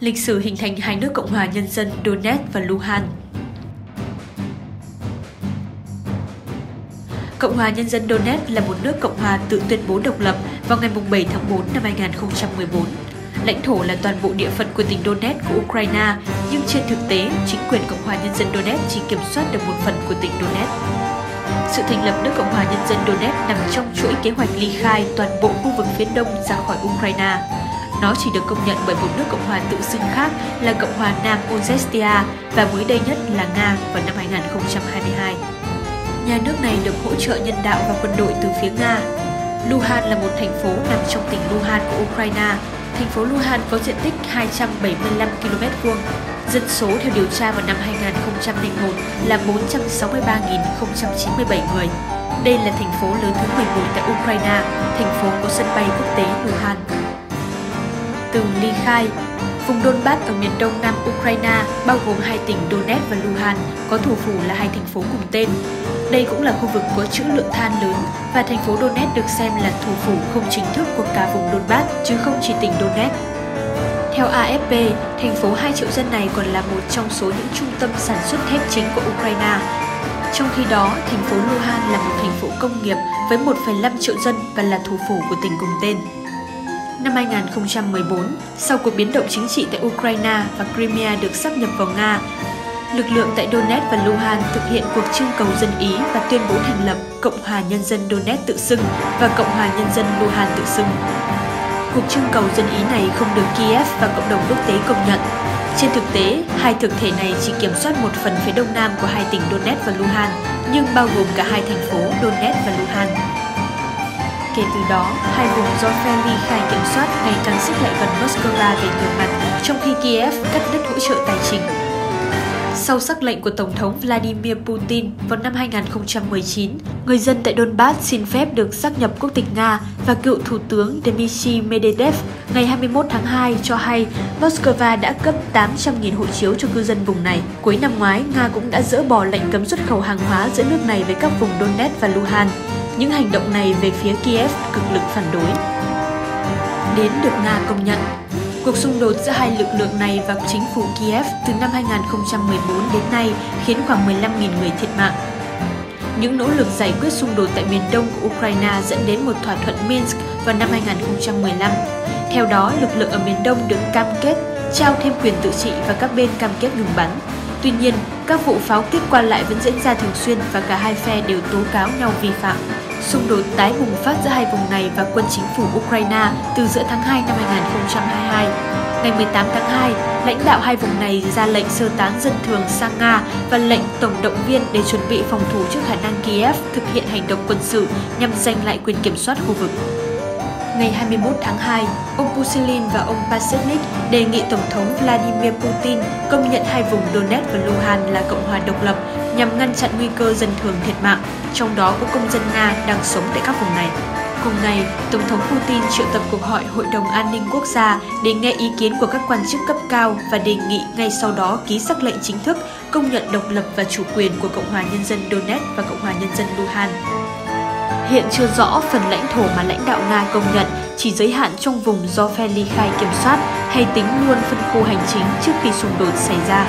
Lịch sử hình thành hai nước Cộng hòa Nhân dân Donetsk và Luhansk Cộng hòa Nhân dân Donetsk là một nước Cộng hòa tự tuyên bố độc lập vào ngày 7 tháng 4 năm 2014. Lãnh thổ là toàn bộ địa phận của tỉnh Donetsk của Ukraine, nhưng trên thực tế, chính quyền Cộng hòa Nhân dân Donetsk chỉ kiểm soát được một phần của tỉnh Donetsk. Sự thành lập nước Cộng hòa Nhân dân Donetsk nằm trong chuỗi kế hoạch ly khai toàn bộ khu vực phía đông ra khỏi Ukraine. Nó chỉ được công nhận bởi một nước Cộng hòa tự xưng khác là Cộng hòa Nam Ossetia và mới đây nhất là Nga vào năm 2022. Nhà nước này được hỗ trợ nhân đạo và quân đội từ phía Nga. Luhansk là một thành phố nằm trong tỉnh Luhansk của Ukraine. Thành phố Luhansk có diện tích 275 km vuông. Dân số theo điều tra vào năm 2001 là 463.097 người. Đây là thành phố lớn thứ 11 tại Ukraine, thành phố có sân bay quốc tế Luhansk. Từ ly khai, Vùng Donbass ở miền đông nam Ukraine, bao gồm hai tỉnh Donetsk và Luhansk, có thủ phủ là hai thành phố cùng tên. Đây cũng là khu vực có trữ lượng than lớn và thành phố Donetsk được xem là thủ phủ không chính thức của cả vùng Donbass chứ không chỉ tỉnh Donetsk. Theo AFP, thành phố 2 triệu dân này còn là một trong số những trung tâm sản xuất thép chính của Ukraine. Trong khi đó, thành phố Luhansk là một thành phố công nghiệp với 1,5 triệu dân và là thủ phủ của tỉnh cùng tên. Năm 2014, sau cuộc biến động chính trị tại Ukraine và Crimea được sắp nhập vào Nga, lực lượng tại Donetsk và Luhansk thực hiện cuộc trưng cầu dân Ý và tuyên bố thành lập Cộng hòa Nhân dân Donetsk tự xưng và Cộng hòa Nhân dân Luhansk tự xưng. Cuộc trưng cầu dân Ý này không được Kiev và cộng đồng quốc tế công nhận. Trên thực tế, hai thực thể này chỉ kiểm soát một phần phía đông nam của hai tỉnh Donetsk và Luhansk, nhưng bao gồm cả hai thành phố Donetsk và Luhansk. Kể từ đó, hai vùng do phe khai kiểm soát ngày càng xích lại gần Moscow về nhiều mặt, trong khi Kiev cắt đứt hỗ trợ tài chính. Sau sắc lệnh của Tổng thống Vladimir Putin vào năm 2019, người dân tại Donbass xin phép được xác nhập quốc tịch Nga và cựu Thủ tướng Dmitry Medvedev ngày 21 tháng 2 cho hay Moscow đã cấp 800.000 hộ chiếu cho cư dân vùng này. Cuối năm ngoái, Nga cũng đã dỡ bỏ lệnh cấm xuất khẩu hàng hóa giữa nước này với các vùng Donetsk và Luhansk. Những hành động này về phía Kiev cực lực phản đối. Đến được Nga công nhận, Cuộc xung đột giữa hai lực lượng này và chính phủ Kiev từ năm 2014 đến nay khiến khoảng 15.000 người thiệt mạng. Những nỗ lực giải quyết xung đột tại miền đông của Ukraine dẫn đến một thỏa thuận Minsk vào năm 2015. Theo đó, lực lượng ở miền đông được cam kết trao thêm quyền tự trị và các bên cam kết ngừng bắn. Tuy nhiên, các vụ pháo kích qua lại vẫn diễn ra thường xuyên và cả hai phe đều tố cáo nhau vi phạm. Xung đột tái bùng phát giữa hai vùng này và quân chính phủ Ukraine từ giữa tháng 2 năm 2022. Ngày 18 tháng 2, lãnh đạo hai vùng này ra lệnh sơ tán dân thường sang Nga và lệnh tổng động viên để chuẩn bị phòng thủ trước khả năng Kiev thực hiện hành động quân sự nhằm giành lại quyền kiểm soát khu vực. Ngày 21 tháng 2, ông Pushilin và ông Pasechnik đề nghị Tổng thống Vladimir Putin công nhận hai vùng Donetsk và Luhansk là Cộng hòa độc lập nhằm ngăn chặn nguy cơ dân thường thiệt mạng, trong đó có công dân Nga đang sống tại các vùng này. Cùng ngày, Tổng thống Putin triệu tập cuộc họp Hội đồng An ninh Quốc gia để nghe ý kiến của các quan chức cấp cao và đề nghị ngay sau đó ký sắc lệnh chính thức công nhận độc lập và chủ quyền của Cộng hòa Nhân dân Donetsk và Cộng hòa Nhân dân Luhansk. Hiện chưa rõ phần lãnh thổ mà lãnh đạo Nga công nhận chỉ giới hạn trong vùng do phe ly khai kiểm soát hay tính luôn phân khu hành chính trước khi xung đột xảy ra.